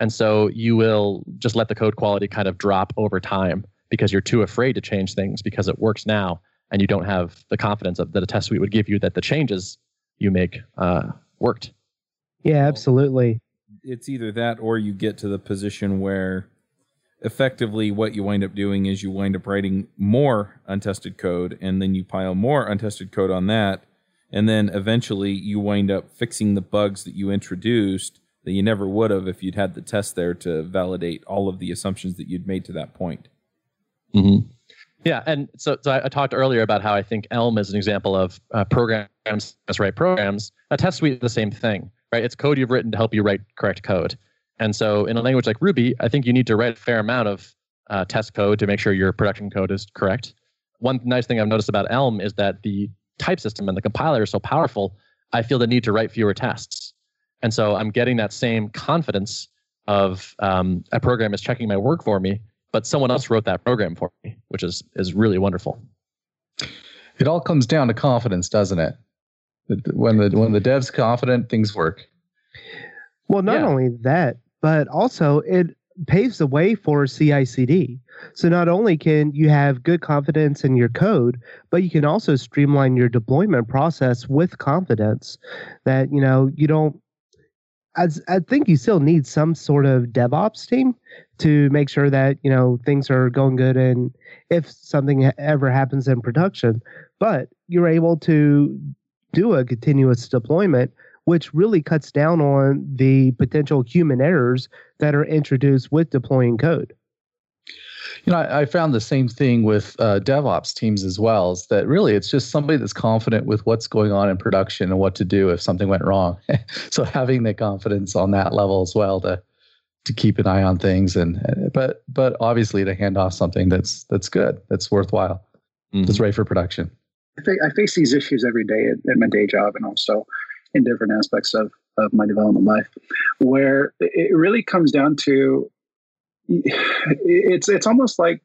Speaker 4: and so you will just let the code quality kind of drop over time because you're too afraid to change things because it works now and you don't have the confidence of, that a test suite would give you that the changes you make uh, worked.
Speaker 3: Yeah, absolutely.
Speaker 6: It's either that or you get to the position where effectively what you wind up doing is you wind up writing more untested code and then you pile more untested code on that and then eventually you wind up fixing the bugs that you introduced that you never would have if you'd had the test there to validate all of the assumptions that you'd made to that point.
Speaker 4: Mm-hmm. Yeah, and so, so I, I, talked earlier about how I think Elm is an example of uh, programs as write programs. A test suite is the same thing, right? It's code you've written to help you write correct code. And so, in a language like Ruby, I think you need to write a fair amount of uh, test code to make sure your production code is correct. One nice thing I've noticed about Elm is that the type system and the compiler is so powerful. I feel the need to write fewer tests, and so I'm getting that same confidence of um, a program is checking my work for me but someone else wrote that program for me, which is is really wonderful.
Speaker 5: It all comes down to confidence, doesn't it? When the when the dev's confident, things work.
Speaker 3: Well, not yeah. only that, but also it paves the way for CI/CD. So not only can you have good confidence in your code, but you can also streamline your deployment process with confidence that you know you don't I, I think you still need some sort of DevOps team to make sure that you know things are going good and if something ever happens in production but you're able to do a continuous deployment which really cuts down on the potential human errors that are introduced with deploying code
Speaker 5: you know, I, I, found the same thing with uh, DevOps teams as well. Is that really it's just somebody that's confident with what's going on in production and what to do if something went wrong. so having the confidence on that level as well to to keep an eye on things and but but obviously to hand off something that's that's good, that's worthwhile, mm-hmm. that's ready for production.
Speaker 2: I face these issues every day at, at my day job and also in different aspects of of my development life, where it really comes down to it's it's almost like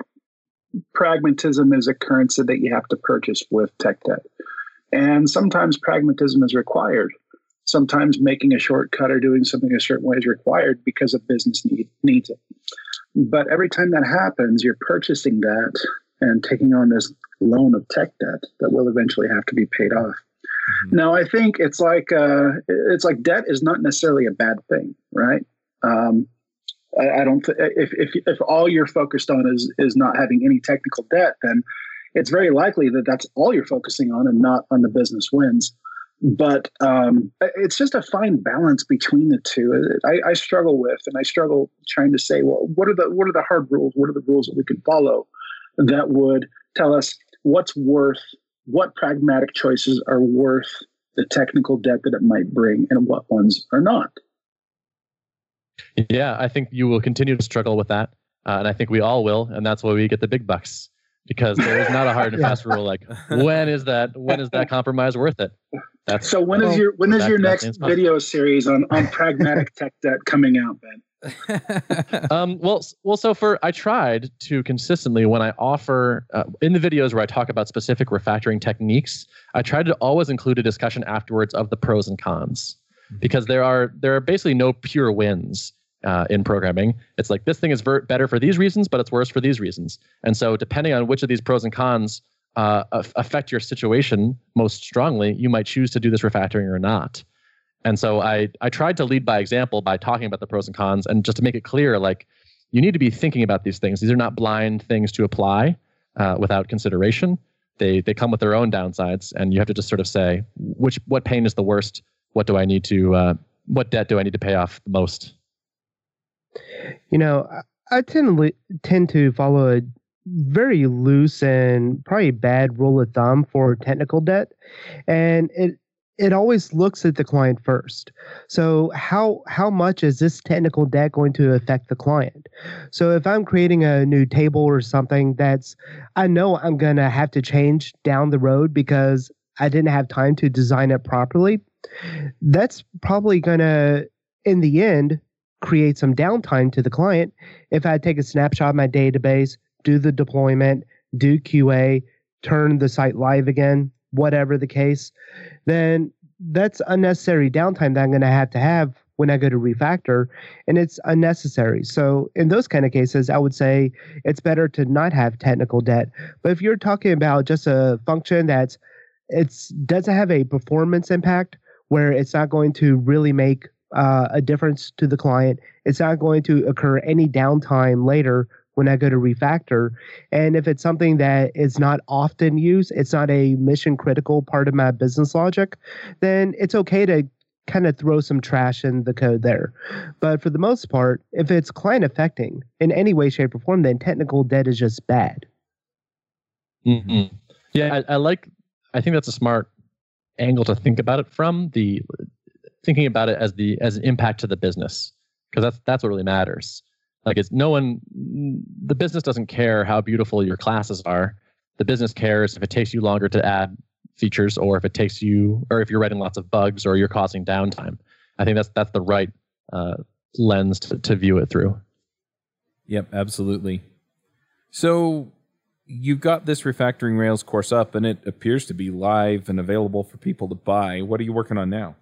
Speaker 2: pragmatism is a currency that you have to purchase with tech debt. And sometimes pragmatism is required Sometimes making a shortcut or doing something a certain way is required because a business need, needs it. But every time that happens, you're purchasing that and taking on this loan of tech debt that will eventually have to be paid off. Mm-hmm. Now, I think it's like uh, it's like debt is not necessarily a bad thing, right? Um, I, I, don't. Th- if, if if all you're focused on is is not having any technical debt, then it's very likely that that's all you're focusing on and not on the business wins. But um, it's just a fine balance between the two. I, I struggle with, and I struggle trying to say, well, what are the what are the hard rules? What are the rules that we can follow that would tell us what's worth what pragmatic choices are worth the technical debt that it might bring and what ones are not.
Speaker 4: Yeah, I think you will continue to struggle with that. Uh, and I think we all will. And that's why we get the big bucks because there is not a hard and fast rule like when is that when is that compromise worth it
Speaker 2: that's so when is your when is your next video series on on pragmatic tech debt coming out ben
Speaker 4: um, well, well, so for I tried to consistently when I offer uh, in the videos where I talk about specific refactoring techniques, I tried to always include a discussion afterwards of the pros and cons, mm-hmm. because there are there are basically no pure wins uh, in programming. It's like this thing is ver- better for these reasons, but it's worse for these reasons, and so depending on which of these pros and cons uh, affect your situation most strongly, you might choose to do this refactoring or not. And so I I tried to lead by example by talking about the pros and cons and just to make it clear like you need to be thinking about these things. These are not blind things to apply uh, without consideration. They they come with their own downsides, and you have to just sort of say which what pain is the worst. What do I need to uh, what debt do I need to pay off the most?
Speaker 3: You know, I tend to tend to follow a very loose and probably bad rule of thumb for technical debt, and it it always looks at the client first. So how how much is this technical debt going to affect the client? So if I'm creating a new table or something that's I know I'm going to have to change down the road because I didn't have time to design it properly, that's probably going to in the end create some downtime to the client if I take a snapshot of my database, do the deployment, do QA, turn the site live again, whatever the case, then that's unnecessary downtime that I'm going to have to have when I go to refactor, and it's unnecessary. So in those kind of cases, I would say it's better to not have technical debt. But if you're talking about just a function that's it's doesn't have a performance impact where it's not going to really make uh, a difference to the client, it's not going to occur any downtime later when I go to refactor. And if it's something that is not often used, it's not a mission critical part of my business logic, then it's okay to kind of throw some trash in the code there. But for the most part, if it's client affecting in any way, shape, or form, then technical debt is just bad.
Speaker 4: Mm-hmm. Yeah, I, I like. I think that's a smart angle to think about it from the thinking about it as the as an impact to the business because that's that's what really matters. Like it's no one, the business doesn't care how beautiful your classes are. The business cares if it takes you longer to add features or if it takes you, or if you're writing lots of bugs or you're causing downtime. I think that's that's the right uh, lens to, to view it through.
Speaker 6: Yep, absolutely. So you've got this refactoring Rails course up, and it appears to be live and available for people to buy. What are you working on now?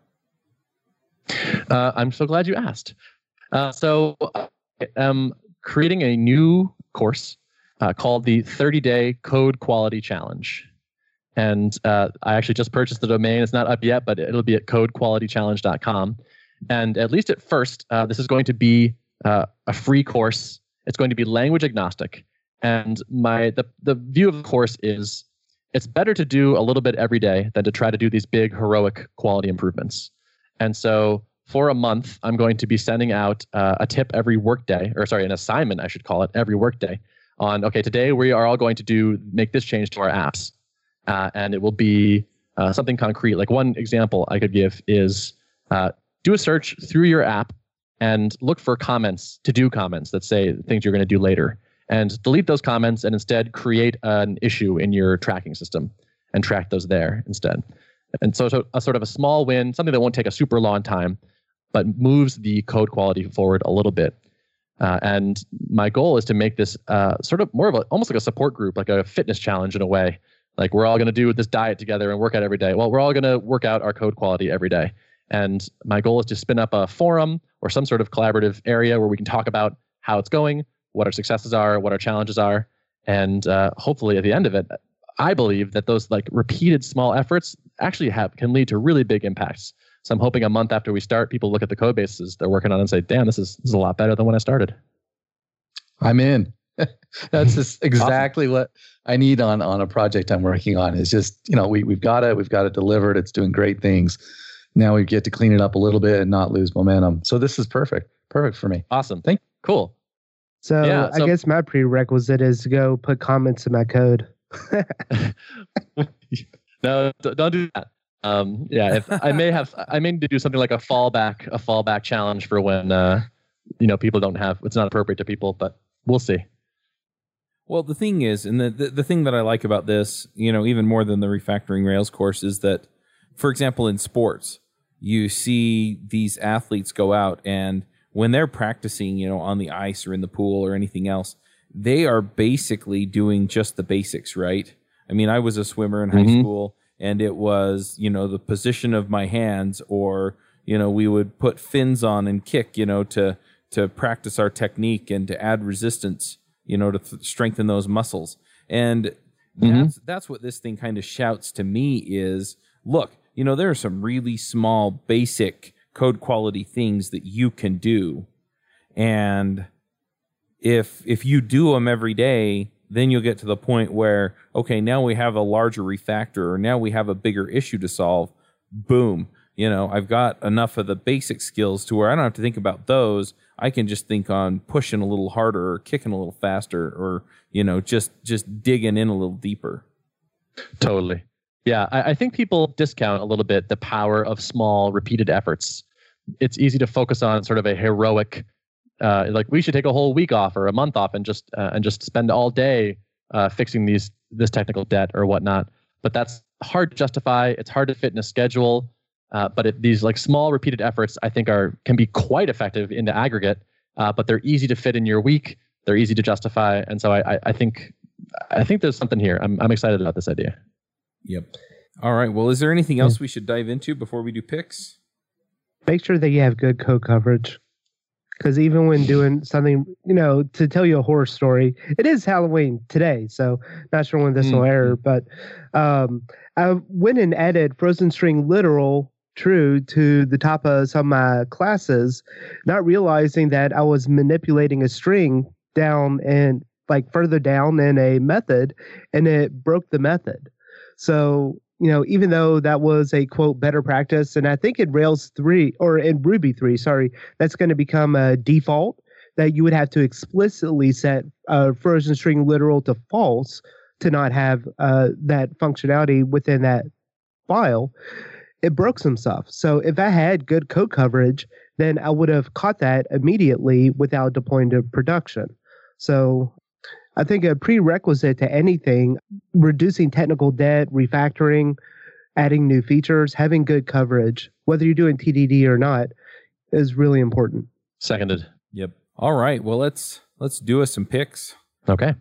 Speaker 4: Uh, I'm so glad you asked. Uh, so am creating a new course uh, called the 30 Day Code Quality Challenge. And uh, I actually just purchased the domain. It's not up yet, but it'll be at codequalitychallenge.com. And at least at first, uh, this is going to be uh, a free course. It's going to be language agnostic. And my the, the view of the course is it's better to do a little bit every day than to try to do these big heroic quality improvements. And so for a month, I'm going to be sending out uh, a tip every workday, or sorry, an assignment, I should call it, every workday on, okay, today we are all going to do, make this change to our apps. Uh, and it will be uh, something concrete. Like one example I could give is uh, do a search through your app and look for comments, to do comments that say things you're going to do later. And delete those comments and instead create an issue in your tracking system and track those there instead. And so, so a sort of a small win, something that won't take a super long time, but moves the code quality forward a little bit. Uh, and my goal is to make this uh, sort of more of a almost like a support group, like a fitness challenge in a way. Like we're all going to do this diet together and work out every day. Well, we're all going to work out our code quality every day. And my goal is to spin up a forum or some sort of collaborative area where we can talk about how it's going, what our successes are, what our challenges are, and uh, hopefully at the end of it, I believe that those like repeated small efforts actually have can lead to really big impacts. So I'm hoping a month after we start, people look at the code bases they're working on and say, "Damn, this is this is a lot better than when I started."
Speaker 5: I'm in. That's just exactly awesome. what I need on on a project I'm working on. Is just you know we we've got it, we've got it delivered. It's doing great things. Now we get to clean it up a little bit and not lose momentum. So this is perfect, perfect for me.
Speaker 4: Awesome.
Speaker 5: Thank.
Speaker 4: Cool.
Speaker 3: So, yeah, so I guess my prerequisite is to go put comments in my code.
Speaker 4: no, don't do that. Um, yeah, if I may have, I may need to do something like a fallback, a fallback challenge for when, uh, you know, people don't have, it's not appropriate to people, but we'll see.
Speaker 6: Well, the thing is, and the, the, the thing that I like about this, you know, even more than the refactoring Rails course is that, for example, in sports, you see these athletes go out and when they're practicing, you know, on the ice or in the pool or anything else, they are basically doing just the basics, right? I mean, I was a swimmer in high mm-hmm. school and it was, you know, the position of my hands or, you know, we would put fins on and kick, you know, to to practice our technique and to add resistance, you know, to th- strengthen those muscles. And mm-hmm. that's that's what this thing kind of shouts to me is, look, you know, there are some really small basic code quality things that you can do. And if if you do them every day, then you'll get to the point where okay, now we have a larger refactor or now we have a bigger issue to solve. Boom. You know, I've got enough of the basic skills to where I don't have to think about those. I can just think on pushing a little harder or kicking a little faster or, you know, just just digging in a little deeper.
Speaker 4: Totally. Yeah, I, I think people discount a little bit the power of small repeated efforts. It's easy to focus on sort of a heroic uh, like we should take a whole week off or a month off and just uh, and just spend all day uh, fixing these this technical debt or whatnot. But that's hard to justify. It's hard to fit in a schedule. Uh, but it, these like small repeated efforts, I think, are can be quite effective in the aggregate. Uh, but they're easy to fit in your week. They're easy to justify, and so I, I, I think I think there's something here. I'm I'm excited about this idea.
Speaker 6: Yep. All right. Well, is there anything else we should dive into before we do picks?
Speaker 3: Make sure that you have good code coverage because even when doing something, you know, to tell you a horror story, it is Halloween today, so not sure when this mm-hmm. will air, but um, I went and added frozen string literal true to the top of some of my classes, not realizing that I was manipulating a string down and like further down in a method, and it broke the method. So you know, even though that was a quote better practice, and I think in Rails 3 or in Ruby 3, sorry, that's going to become a default that you would have to explicitly set a frozen string literal to false to not have uh, that functionality within that file. It broke some stuff. So if I had good code coverage, then I would have caught that immediately without deploying to production. So I think a prerequisite to anything, reducing technical debt, refactoring, adding new features, having good coverage, whether you're doing TDD or not, is really important.
Speaker 4: Seconded.
Speaker 6: Yep. All right. Well, let's let's do us some picks.
Speaker 4: Okay.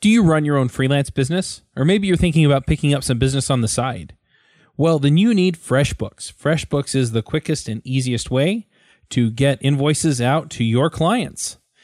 Speaker 1: Do you run your own freelance business? Or maybe you're thinking about picking up some business on the side? Well, then you need FreshBooks. FreshBooks is the quickest and easiest way to get invoices out to your clients.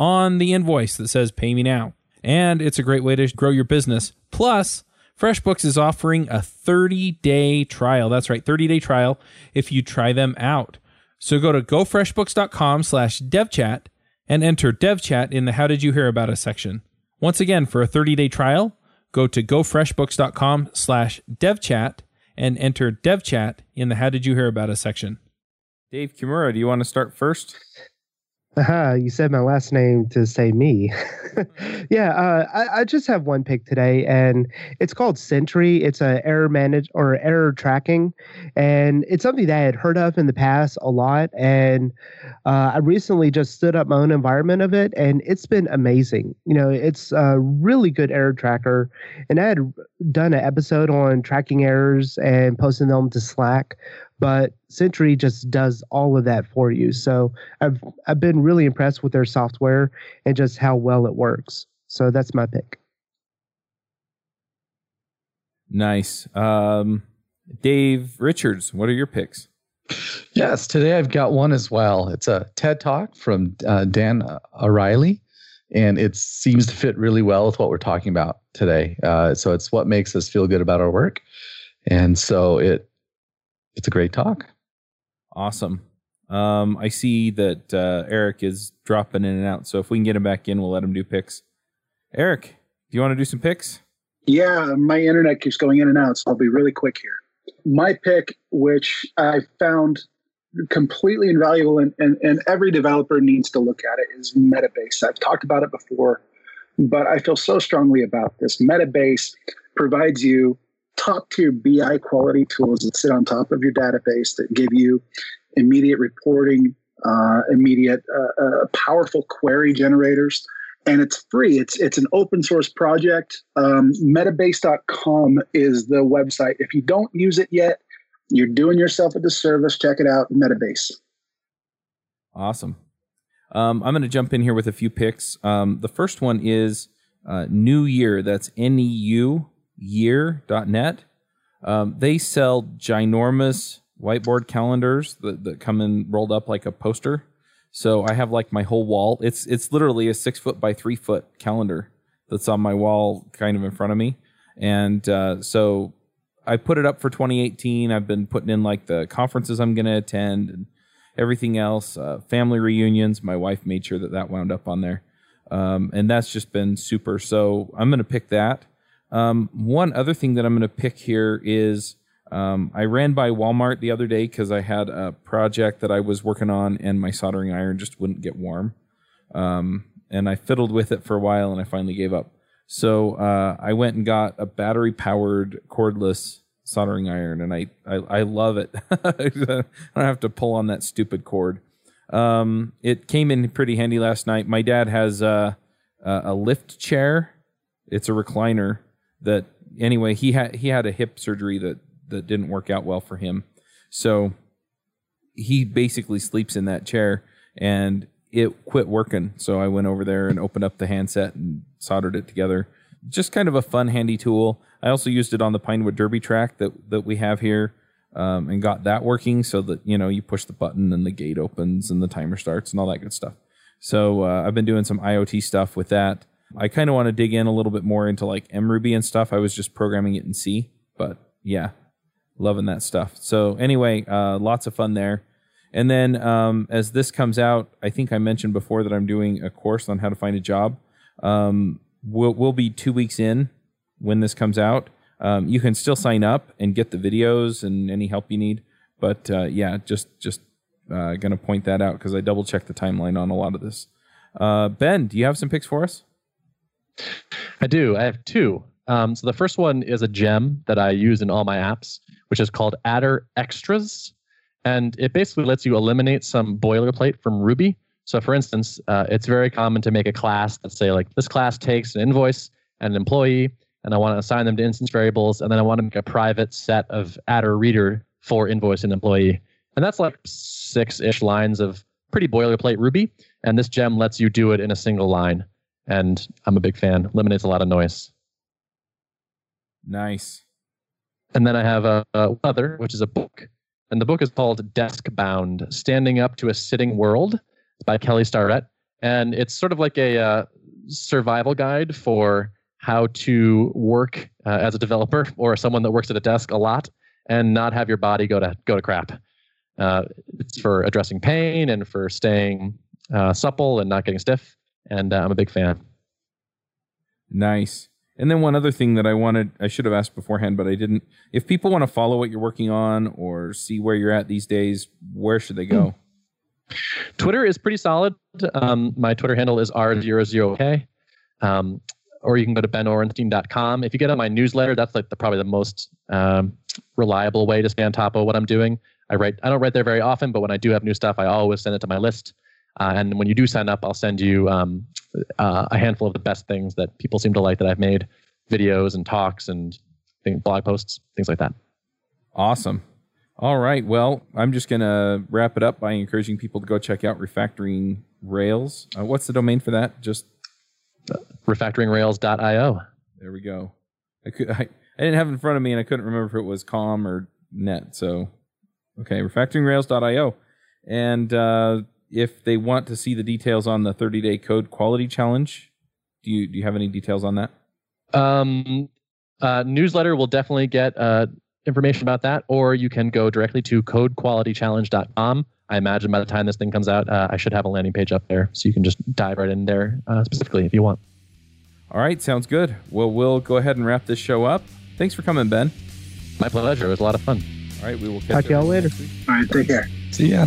Speaker 1: on the invoice that says pay me now and it's a great way to grow your business. Plus, FreshBooks is offering a 30 day trial. That's right, 30 day trial if you try them out. So go to gofreshbooks.com slash devchat and enter devchat in the How Did You Hear About Us section. Once again, for a 30 day trial, go to gofreshbooks.com slash devchat and enter devchat in the How Did You Hear About Us section.
Speaker 6: Dave Kimura, do you want to start first?
Speaker 3: Aha, you said my last name to say me. yeah, uh, I, I, just have one pick today, and it's called Sentry. It's a error manage or error tracking, and it's something that I had heard of in the past a lot. And uh, I recently just stood up my own environment of it, and it's been amazing. You know, it's a really good error tracker, and I had done an episode on tracking errors and posting them to Slack but Sentry just does all of that for you. So I've I've been really impressed with their software and just how well it works. So that's my pick.
Speaker 1: Nice. Um, Dave Richards, what are your picks?
Speaker 5: Yes, today I've got one as well. It's a TED Talk from uh, Dan Ariely, and it seems to fit really well with what we're talking about today. Uh, so it's what makes us feel good about our work, and so it it's a great talk.
Speaker 1: Awesome. Um, I see that uh, Eric is dropping in and out. So if we can get him back in, we'll let him do picks. Eric, do you want to do some picks?
Speaker 2: Yeah, my internet keeps going in and out, so I'll be really quick here. My pick, which I found completely invaluable and, and, and every developer needs to look at it, is Metabase. I've talked about it before, but I feel so strongly about this. Metabase provides you top tier BI quality tools that sit on top of your database that give you immediate reporting, uh, immediate uh, uh, powerful query generators, and it's free. It's it's an open source project. Um, Metabase.com is the website. If you don't use it yet, you're doing yourself a disservice. Check it out, Metabase.
Speaker 1: Awesome. Um, I'm going to jump in here with a few picks. Um, the first one is uh, Neu Year. That's N E U year.net. Um, they sell ginormous whiteboard calendars that, that come in rolled up like a poster. So I have like my whole wall. It's it's literally a six foot by three foot calendar that's on my wall, kind of in front of me. And uh, so I put it up for 2018. I've been putting in like the conferences I'm going to attend and everything else, uh, family reunions. My wife made sure that that wound up on there, um, and that's just been super. So I'm going to pick that. Um, one other thing that I'm going to pick here is um, I ran by Walmart the other day because I had a project that I was working on and my soldering iron just wouldn't get warm. Um, and I fiddled with it for a while and I finally gave up. So uh, I went and got a battery powered cordless soldering iron and I, I, I love it. I don't have to pull on that stupid cord. Um, it came in pretty handy last night. My dad has a, a lift chair. It's a recliner that anyway he had he had a hip surgery that that didn't work out well for him. So he basically sleeps in that chair and it quit working. So i went over there and opened up the handset and soldered it together. Just kind of a fun handy tool. I also used it on the pinewood derby track that that we have here um, and got that working so that you know you push the button and the gate opens and the timer starts and all that good stuff. So uh, i've been doing some iot stuff with that I kind of want to dig in a little bit more into like mruby and stuff. I was just programming it in C, but yeah, loving that stuff. So anyway, uh, lots of fun there. And then um, as this comes out, I think I mentioned before that I'm doing a course on how to find a job. Um, we'll, we'll be two weeks in when this comes out. Um, you can still sign up and get the videos and any help you need. But uh, yeah, just just uh, gonna point that out because I double checked the timeline on a lot of this. Uh, ben, do you have some picks for us?
Speaker 4: I do. I have two. Um, so the first one is a gem that I use in all my apps, which is called Adder Extras. And it basically lets you eliminate some boilerplate from Ruby. So, for instance, uh, it's very common to make a class that say, like, this class takes an invoice and an employee, and I want to assign them to instance variables, and then I want to make a private set of attr_reader for invoice and employee. And that's like six ish lines of pretty boilerplate Ruby. And this gem lets you do it in a single line and I'm a big fan. Eliminates a lot of noise.
Speaker 1: Nice.
Speaker 4: And then I have a, a other, which is a book, and the book is called Desk Bound: Standing Up to a Sitting World. It's by Kelly Starrett, and it's sort of like a uh, survival guide for how to work uh, as a developer or someone that works at a desk a lot and not have your body go to go to crap. Uh, it's for addressing pain and for staying uh, supple and not getting stiff and uh, I'm a big fan.
Speaker 1: Nice. And then one other thing that I wanted, I should have asked beforehand, but I didn't. If people want to follow what you're working on or see where you're at these days, where should they go?
Speaker 4: Twitter is pretty solid. Um, my Twitter handle is r00k. Um, or you can go to benorenstein.com. If you get on my newsletter, that's like the, probably the most um, reliable way to stay on top of what I'm doing. I write. I don't write there very often, but when I do have new stuff, I always send it to my list. Uh, and when you do sign up, I'll send you um, uh, a handful of the best things that people seem to like that I've made, videos and talks and things, blog posts, things like that.
Speaker 1: Awesome. All right. Well, I'm just going to wrap it up by encouraging people to go check out Refactoring Rails. Uh, what's the domain for that? Just
Speaker 4: refactoringrails.io.
Speaker 1: There we go. I could I, I didn't have it in front of me and I couldn't remember if it was com or net. So okay, refactoringrails.io. And uh, if they want to see the details on the 30 day code quality challenge, do you do you have any details on that?
Speaker 4: Um, uh, newsletter will definitely get uh, information about that, or you can go directly to codequalitychallenge.com. I imagine by the time this thing comes out, uh, I should have a landing page up there, so you can just dive right in there uh, specifically if you want.
Speaker 1: All right, sounds good. Well, we'll go ahead and wrap this show up. Thanks for coming, Ben.
Speaker 4: My pleasure. It was a lot of fun.
Speaker 1: All right, we will
Speaker 3: Talk
Speaker 1: catch
Speaker 3: to y'all later.
Speaker 2: All right, take care.
Speaker 5: See ya.